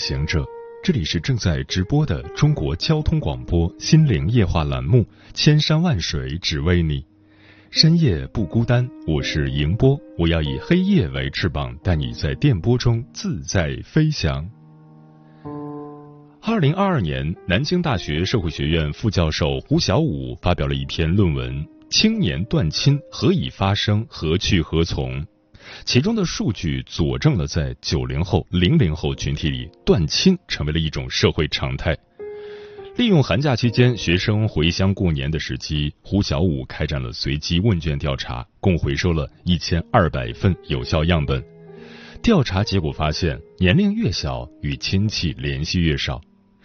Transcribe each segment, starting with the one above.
行者，这里是正在直播的中国交通广播心灵夜话栏目《千山万水只为你》，深夜不孤单，我是迎波，我要以黑夜为翅膀，带你在电波中自在飞翔。二零二二年，南京大学社会学院副教授胡小武发表了一篇论文《青年断亲何以发生？何去何从》。其中的数据佐证了，在九零后、零零后群体里，断亲成为了一种社会常态。利用寒假期间学生回乡过年的时机，胡小武开展了随机问卷调查，共回收了一千二百份有效样本。调查结果发现，年龄越小，与亲戚联系越少。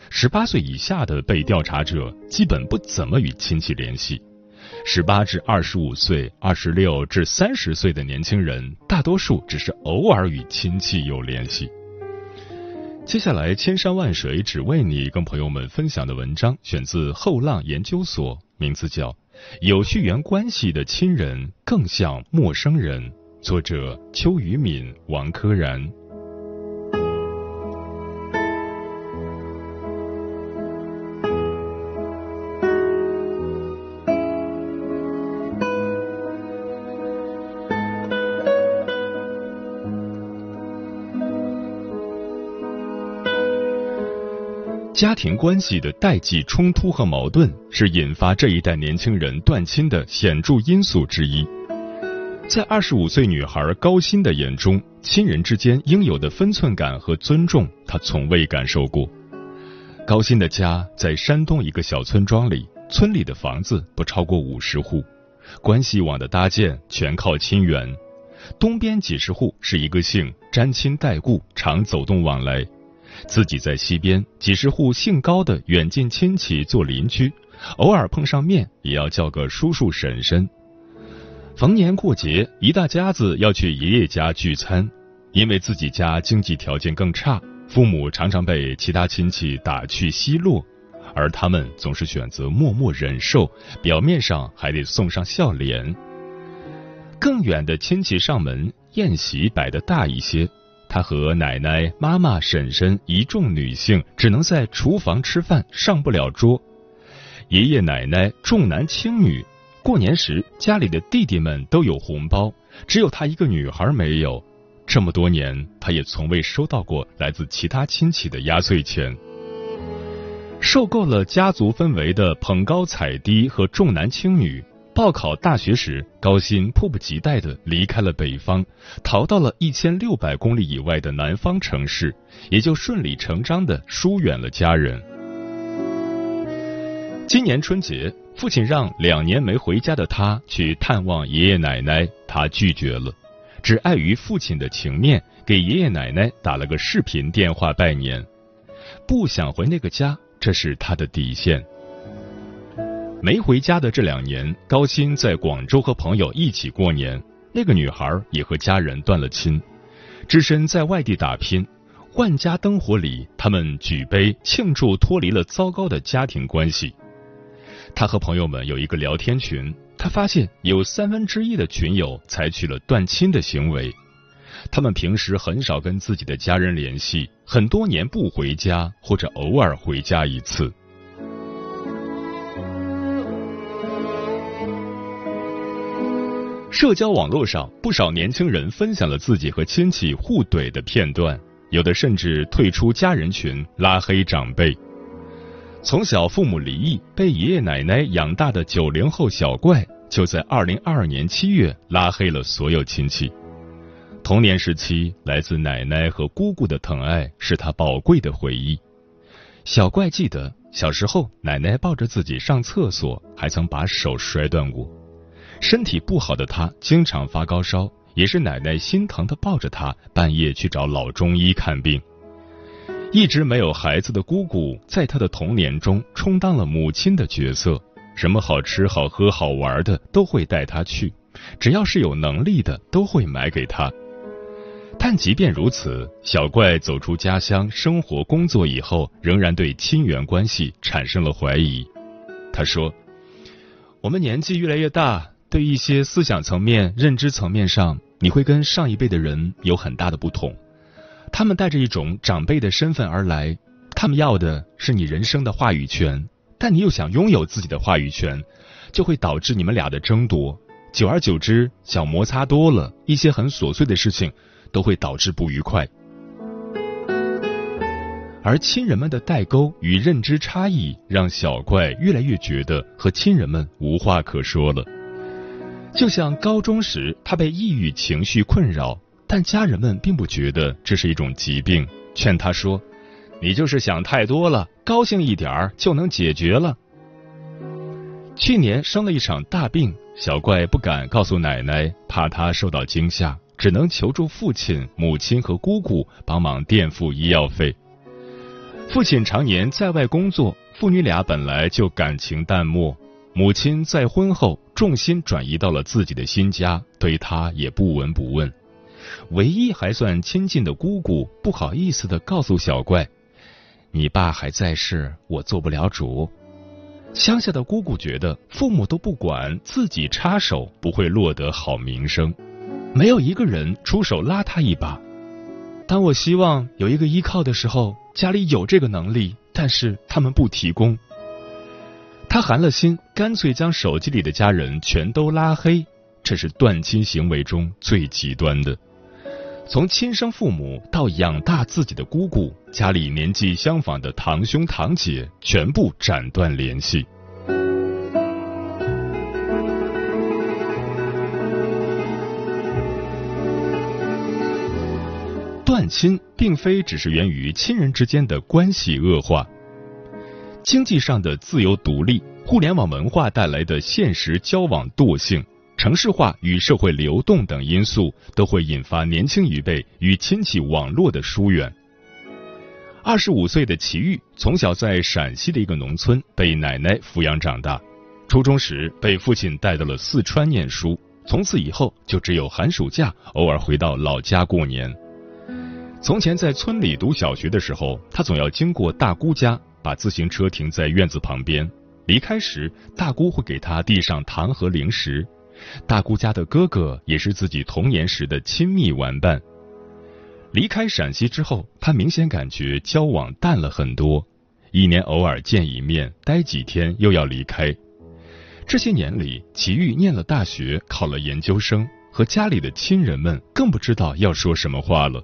十八岁以下的被调查者基本不怎么与亲戚联系。十八至二十五岁、二十六至三十岁的年轻人，大多数只是偶尔与亲戚有联系。接下来，千山万水只为你，跟朋友们分享的文章选自后浪研究所，名字叫《有血缘关系的亲人更像陌生人》，作者邱于敏、王柯然。家庭关系的代际冲突和矛盾是引发这一代年轻人断亲的显著因素之一。在二十五岁女孩高鑫的眼中，亲人之间应有的分寸感和尊重，她从未感受过。高鑫的家在山东一个小村庄里，村里的房子不超过五十户，关系网的搭建全靠亲缘。东边几十户是一个姓，沾亲带故，常走动往来。自己在西边，几十户姓高的远近亲戚做邻居，偶尔碰上面也要叫个叔叔婶婶。逢年过节，一大家子要去爷爷家聚餐，因为自己家经济条件更差，父母常常被其他亲戚打去奚落，而他们总是选择默默忍受，表面上还得送上笑脸。更远的亲戚上门，宴席摆得大一些。他和奶奶、妈妈、婶婶一众女性只能在厨房吃饭，上不了桌。爷爷奶奶重男轻女，过年时家里的弟弟们都有红包，只有他一个女孩没有。这么多年，他也从未收到过来自其他亲戚的压岁钱。受够了家族氛围的捧高踩低和重男轻女。报考大学时，高鑫迫不及待地离开了北方，逃到了一千六百公里以外的南方城市，也就顺理成章地疏远了家人。今年春节，父亲让两年没回家的他去探望爷爷奶奶，他拒绝了，只碍于父亲的情面，给爷爷奶奶打了个视频电话拜年。不想回那个家，这是他的底线。没回家的这两年，高鑫在广州和朋友一起过年。那个女孩也和家人断了亲，只身在外地打拼。万家灯火里，他们举杯庆祝脱离了糟糕的家庭关系。他和朋友们有一个聊天群，他发现有三分之一的群友采取了断亲的行为。他们平时很少跟自己的家人联系，很多年不回家，或者偶尔回家一次。社交网络上，不少年轻人分享了自己和亲戚互怼的片段，有的甚至退出家人群，拉黑长辈。从小父母离异，被爷爷奶奶养大的九零后小怪，就在二零二二年七月拉黑了所有亲戚。童年时期，来自奶奶和姑姑的疼爱是他宝贵的回忆。小怪记得小时候，奶奶抱着自己上厕所，还曾把手摔断过。身体不好的他经常发高烧，也是奶奶心疼的抱着他，半夜去找老中医看病。一直没有孩子的姑姑，在他的童年中充当了母亲的角色，什么好吃好喝好玩的都会带他去，只要是有能力的都会买给他。但即便如此，小怪走出家乡生活工作以后，仍然对亲缘关系产生了怀疑。他说：“我们年纪越来越大，对一些思想层面、认知层面上，你会跟上一辈的人有很大的不同。他们带着一种长辈的身份而来，他们要的是你人生的话语权，但你又想拥有自己的话语权，就会导致你们俩的争夺。久而久之，小摩擦多了，一些很琐碎的事情。”都会导致不愉快，而亲人们的代沟与认知差异，让小怪越来越觉得和亲人们无话可说了。就像高中时，他被抑郁情绪困扰，但家人们并不觉得这是一种疾病，劝他说：“你就是想太多了，高兴一点儿就能解决了。”去年生了一场大病，小怪不敢告诉奶奶，怕她受到惊吓。只能求助父亲、母亲和姑姑帮忙垫付医药费。父亲常年在外工作，父女俩本来就感情淡漠。母亲再婚后，重心转移到了自己的新家，对他也不闻不问。唯一还算亲近的姑姑不好意思的告诉小怪：“你爸还在世，我做不了主。”乡下的姑姑觉得父母都不管，自己插手不会落得好名声。没有一个人出手拉他一把。当我希望有一个依靠的时候，家里有这个能力，但是他们不提供。他寒了心，干脆将手机里的家人全都拉黑。这是断亲行为中最极端的。从亲生父母到养大自己的姑姑，家里年纪相仿的堂兄堂姐，全部斩断联系。断亲并非只是源于亲人之间的关系恶化，经济上的自由独立、互联网文化带来的现实交往惰性、城市化与社会流动等因素，都会引发年轻一辈与亲戚网络的疏远。二十五岁的齐豫从小在陕西的一个农村被奶奶抚养长大，初中时被父亲带到了四川念书，从此以后就只有寒暑假偶尔回到老家过年。从前在村里读小学的时候，他总要经过大姑家，把自行车停在院子旁边。离开时，大姑会给他递上糖和零食。大姑家的哥哥也是自己童年时的亲密玩伴。离开陕西之后，他明显感觉交往淡了很多，一年偶尔见一面，待几天又要离开。这些年里，齐豫念了大学，考了研究生，和家里的亲人们更不知道要说什么话了。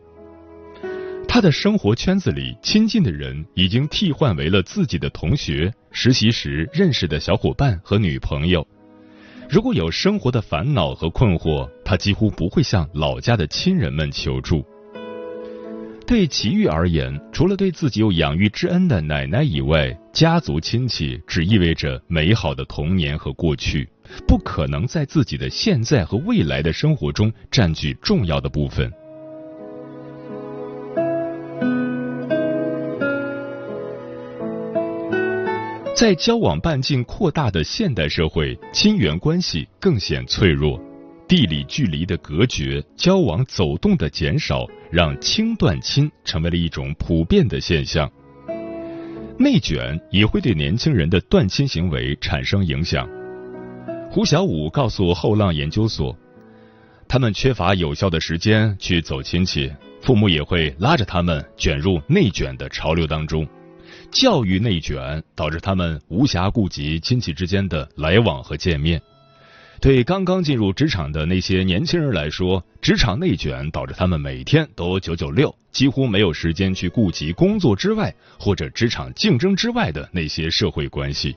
他的生活圈子里亲近的人已经替换为了自己的同学、实习时认识的小伙伴和女朋友。如果有生活的烦恼和困惑，他几乎不会向老家的亲人们求助。对齐豫而言，除了对自己有养育之恩的奶奶以外，家族亲戚只意味着美好的童年和过去，不可能在自己的现在和未来的生活中占据重要的部分。在交往半径扩大的现代社会，亲缘关系更显脆弱，地理距离的隔绝、交往走动的减少，让轻断亲成为了一种普遍的现象。内卷也会对年轻人的断亲行为产生影响。胡小武告诉后浪研究所，他们缺乏有效的时间去走亲戚，父母也会拉着他们卷入内卷的潮流当中。教育内卷导致他们无暇顾及亲戚之间的来往和见面。对刚刚进入职场的那些年轻人来说，职场内卷导致他们每天都九九六，几乎没有时间去顾及工作之外或者职场竞争之外的那些社会关系。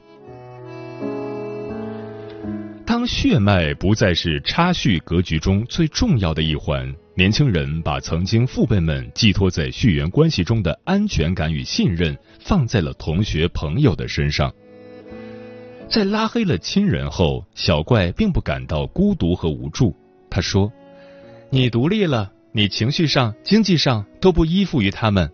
当血脉不再是差序格局中最重要的一环。年轻人把曾经父辈们寄托在血缘关系中的安全感与信任放在了同学朋友的身上，在拉黑了亲人后，小怪并不感到孤独和无助。他说：“你独立了，你情绪上、经济上都不依附于他们。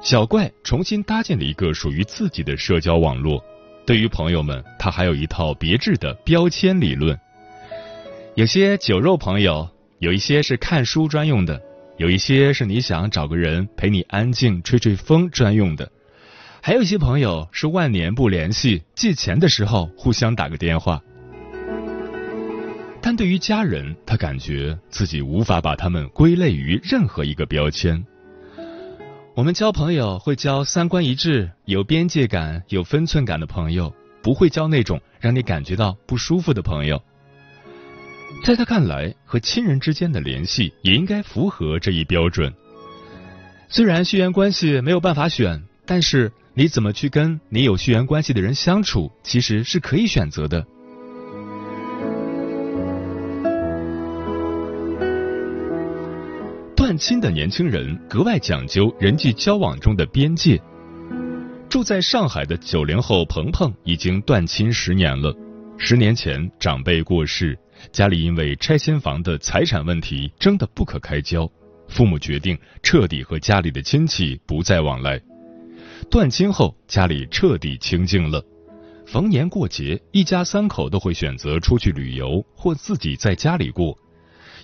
小怪重新搭建了一个属于自己的社交网络。对于朋友们，他还有一套别致的标签理论。有些酒肉朋友，有一些是看书专用的，有一些是你想找个人陪你安静吹吹风专用的，还有一些朋友是万年不联系，借钱的时候互相打个电话。但对于家人，他感觉自己无法把他们归类于任何一个标签。我们交朋友会交三观一致、有边界感、有分寸感的朋友，不会交那种让你感觉到不舒服的朋友。在他看来，和亲人之间的联系也应该符合这一标准。虽然血缘关系没有办法选，但是你怎么去跟你有血缘关系的人相处，其实是可以选择的。断亲的年轻人格外讲究人际交往中的边界。住在上海的九零后鹏鹏已经断亲十年了。十年前长辈过世，家里因为拆迁房的财产问题争得不可开交，父母决定彻底和家里的亲戚不再往来。断亲后，家里彻底清静了。逢年过节，一家三口都会选择出去旅游，或自己在家里过。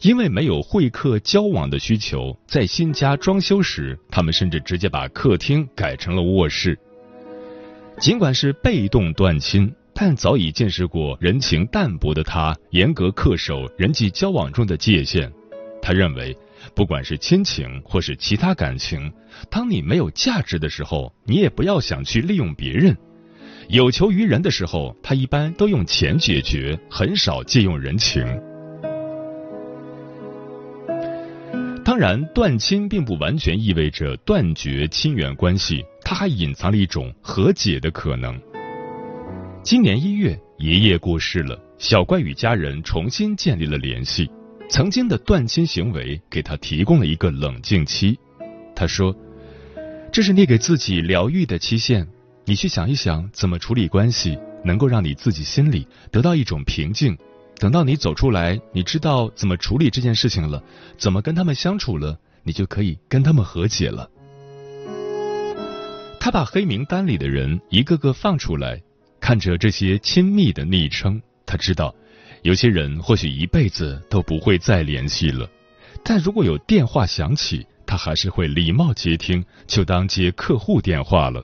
因为没有会客交往的需求，在新家装修时，他们甚至直接把客厅改成了卧室。尽管是被动断亲，但早已见识过人情淡薄的他，严格恪守人际交往中的界限。他认为，不管是亲情或是其他感情，当你没有价值的时候，你也不要想去利用别人。有求于人的时候，他一般都用钱解决，很少借用人情。当然，断亲并不完全意味着断绝亲缘关系，它还隐藏了一种和解的可能。今年一月，爷爷过世了，小怪与家人重新建立了联系。曾经的断亲行为给他提供了一个冷静期。他说：“这是你给自己疗愈的期限，你去想一想怎么处理关系，能够让你自己心里得到一种平静。”等到你走出来，你知道怎么处理这件事情了，怎么跟他们相处了，你就可以跟他们和解了。他把黑名单里的人一个个放出来，看着这些亲密的昵称，他知道有些人或许一辈子都不会再联系了，但如果有电话响起，他还是会礼貌接听，就当接客户电话了。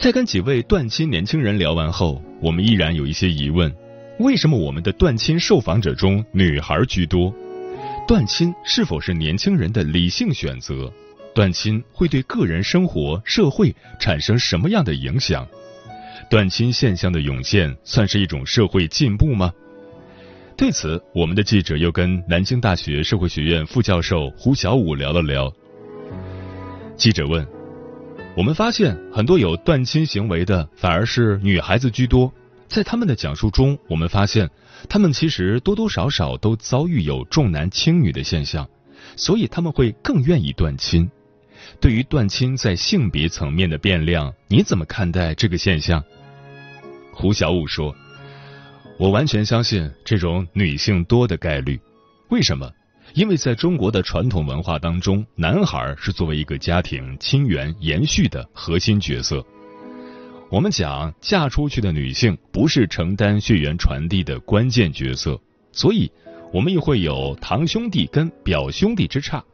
在跟几位断亲年轻人聊完后，我们依然有一些疑问：为什么我们的断亲受访者中女孩居多？断亲是否是年轻人的理性选择？断亲会对个人生活、社会产生什么样的影响？断亲现象的涌现算是一种社会进步吗？对此，我们的记者又跟南京大学社会学院副教授胡小武聊了聊。记者问。我们发现很多有断亲行为的反而是女孩子居多，在他们的讲述中，我们发现他们其实多多少少都遭遇有重男轻女的现象，所以他们会更愿意断亲。对于断亲在性别层面的变量，你怎么看待这个现象？胡小武说：“我完全相信这种女性多的概率，为什么？”因为在中国的传统文化当中，男孩是作为一个家庭亲缘延续的核心角色。我们讲嫁出去的女性不是承担血缘传递的关键角色，所以我们又会有堂兄弟跟表兄弟之差。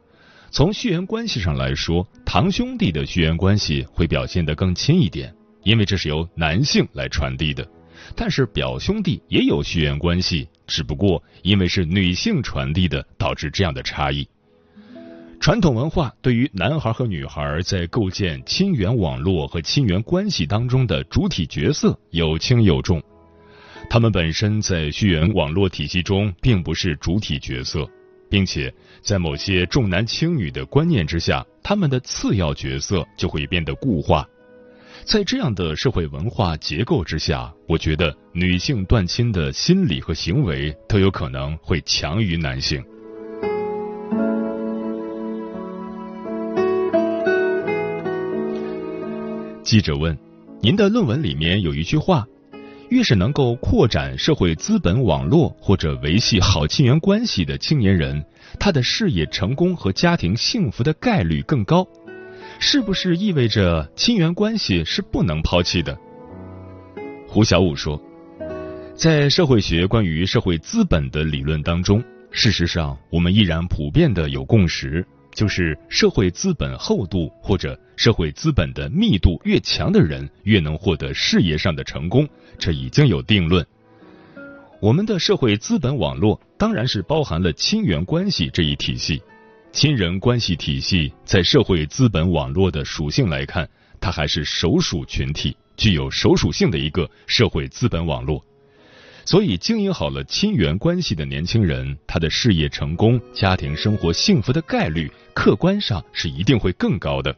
从血缘关系上来说，堂兄弟的血缘关系会表现得更亲一点，因为这是由男性来传递的。但是表兄弟也有血缘关系。只不过因为是女性传递的，导致这样的差异。传统文化对于男孩和女孩在构建亲缘网络和亲缘关系当中的主体角色有轻有重，他们本身在血缘网络体系中并不是主体角色，并且在某些重男轻女的观念之下，他们的次要角色就会变得固化。在这样的社会文化结构之下我觉得女性断亲的心理和行为都有可能会强于男性。记者问您的论文里面有一句话越是能够扩展社会资本网络或者维系好亲缘关系的青年人他的事业成功和家庭幸福的概率更高。是不是意味着亲缘关系是不能抛弃的？”胡小武说：“在社会学关于社会资本的理论当中，事实上我们依然普遍的有共识。”就是社会资本厚度或者社会资本的密度越强的人，越能获得事业上的成功，这已经有定论。我们的社会资本网络当然是包含了亲缘关系这一体系，亲人关系体系在社会资本网络的属性来看，它还是首属群体，具有首属性的一个社会资本网络。所以，经营好了亲缘关系的年轻人，他的事业成功、家庭生活幸福的概率，客观上是一定会更高的。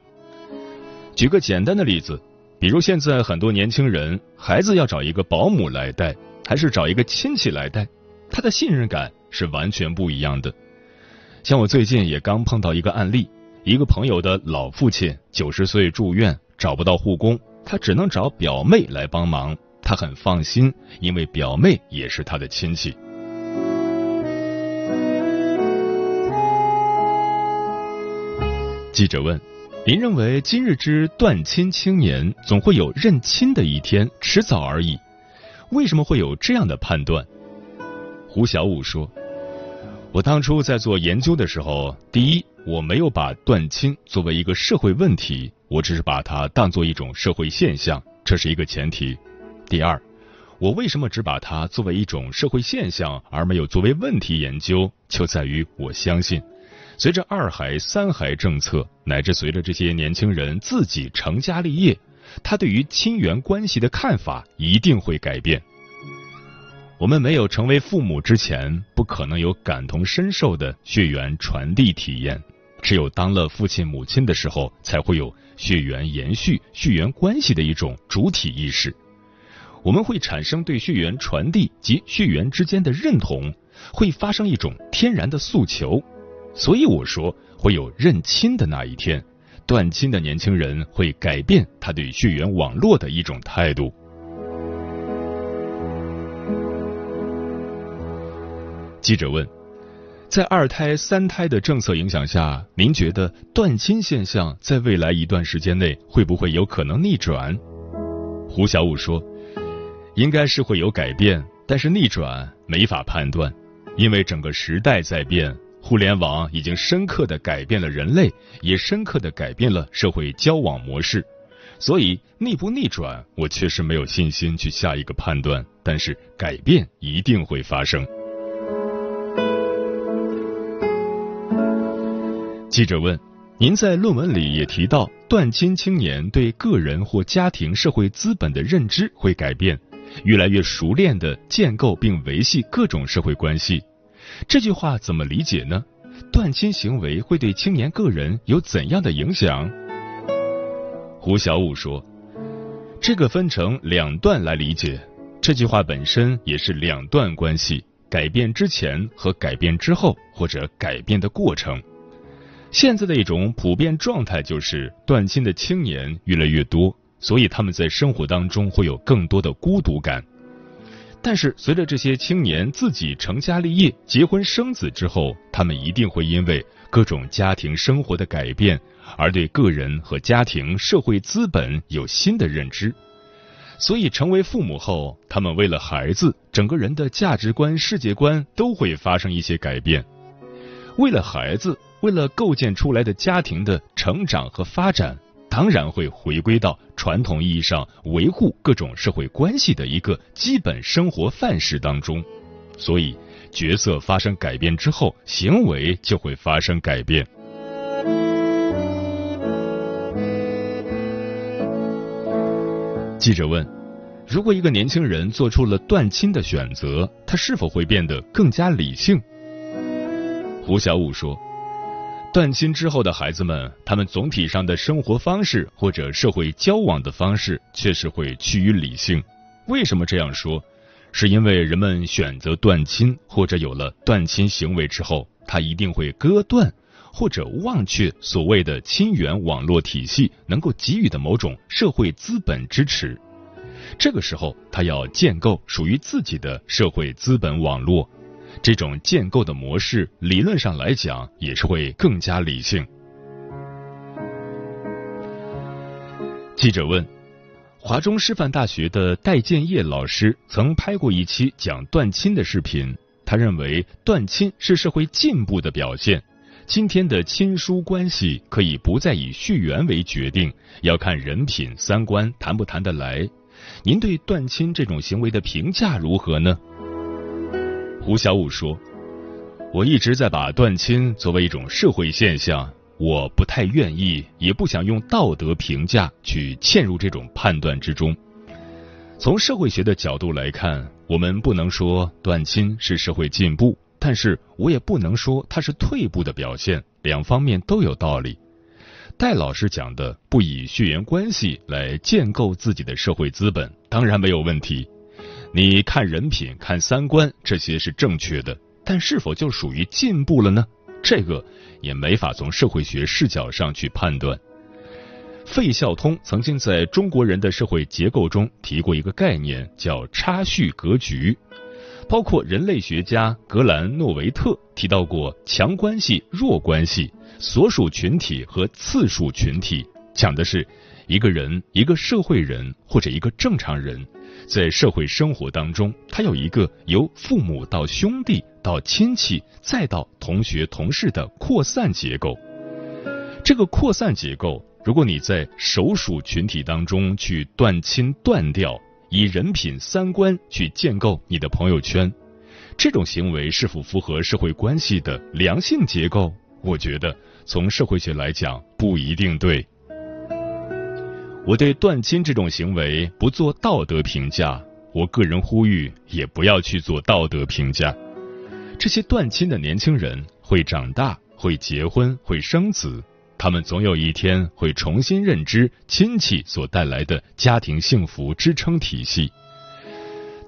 举个简单的例子，比如现在很多年轻人，孩子要找一个保姆来带，还是找一个亲戚来带，他的信任感是完全不一样的。像我最近也刚碰到一个案例，一个朋友的老父亲九十岁住院，找不到护工，他只能找表妹来帮忙。他很放心，因为表妹也是他的亲戚。记者问：“您认为今日之断亲青年总会有认亲的一天，迟早而已？为什么会有这样的判断？”胡小武说：“我当初在做研究的时候，第一，我没有把断亲作为一个社会问题，我只是把它当做一种社会现象，这是一个前提。”第二，我为什么只把它作为一种社会现象，而没有作为问题研究？就在于我相信，随着二孩、三孩政策，乃至随着这些年轻人自己成家立业，他对于亲缘关系的看法一定会改变。我们没有成为父母之前，不可能有感同身受的血缘传递体验；只有当了父亲母亲的时候，才会有血缘延续、血缘关系的一种主体意识。我们会产生对血缘传递及血缘之间的认同，会发生一种天然的诉求，所以我说会有认亲的那一天，断亲的年轻人会改变他对血缘网络的一种态度。记者问：在二胎、三胎的政策影响下，您觉得断亲现象在未来一段时间内会不会有可能逆转？胡小武说。应该是会有改变，但是逆转没法判断，因为整个时代在变，互联网已经深刻的改变了人类，也深刻的改变了社会交往模式，所以逆不逆转，我确实没有信心去下一个判断，但是改变一定会发生。记者问：“您在论文里也提到，断亲青年对个人或家庭社会资本的认知会改变。”越来越熟练的建构并维系各种社会关系，这句话怎么理解呢？断亲行为会对青年个人有怎样的影响？胡小武说：“这个分成两段来理解，这句话本身也是两段关系，改变之前和改变之后，或者改变的过程。现在的一种普遍状态就是断亲的青年越来越多。”所以他们在生活当中会有更多的孤独感，但是随着这些青年自己成家立业、结婚生子之后，他们一定会因为各种家庭生活的改变，而对个人和家庭、社会资本有新的认知。所以成为父母后，他们为了孩子，整个人的价值观、世界观都会发生一些改变。为了孩子，为了构建出来的家庭的成长和发展。当然会回归到传统意义上维护各种社会关系的一个基本生活范式当中，所以角色发生改变之后，行为就会发生改变。记者问：如果一个年轻人做出了断亲的选择，他是否会变得更加理性？胡小武说。断亲之后的孩子们，他们总体上的生活方式或者社会交往的方式确实会趋于理性。为什么这样说？是因为人们选择断亲或者有了断亲行为之后，他一定会割断，或者忘却所谓的亲缘网络体系能够给予的某种社会资本支持。这个时候，他要建构属于自己的社会资本网络。这种建构的模式，理论上来讲，也是会更加理性。记者问：华中师范大学的戴建业老师曾拍过一期讲断亲的视频，他认为断亲是社会进步的表现。今天的亲疏关系可以不再以血缘为决定，要看人品、三观谈不谈得来。您对断亲这种行为的评价如何呢？胡小武说：“我一直在把断亲作为一种社会现象，我不太愿意，也不想用道德评价去嵌入这种判断之中。从社会学的角度来看，我们不能说断亲是社会进步，但是我也不能说它是退步的表现，两方面都有道理。”戴老师讲的不以血缘关系来建构自己的社会资本，当然没有问题。你看人品、看三观，这些是正确的，但是否就属于进步了呢？这个也没法从社会学视角上去判断。费孝通曾经在中国人的社会结构中提过一个概念，叫差序格局。包括人类学家格兰诺维特提到过强关系、弱关系。所属群体和次属群体讲的是一个人、一个社会人或者一个正常人，在社会生活当中，他有一个由父母到兄弟到亲戚再到同学同事的扩散结构。这个扩散结构，如果你在首属群体当中去断亲断掉，以人品三观去建构你的朋友圈，这种行为是否符合社会关系的良性结构？我觉得。从社会学来讲，不一定对。我对断亲这种行为不做道德评价，我个人呼吁也不要去做道德评价。这些断亲的年轻人会长大，会结婚，会生子，他们总有一天会重新认知亲戚所带来的家庭幸福支撑体系，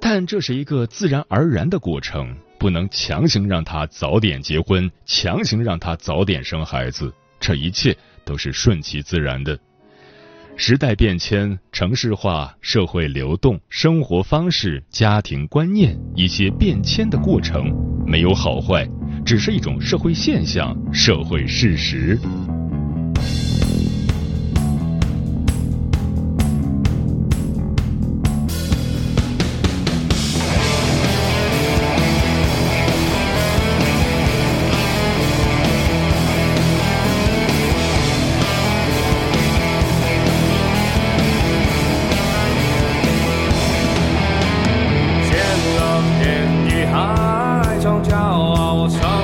但这是一个自然而然的过程。不能强行让他早点结婚，强行让他早点生孩子，这一切都是顺其自然的。时代变迁、城市化、社会流动、生活方式、家庭观念一些变迁的过程，没有好坏，只是一种社会现象、社会事实。house.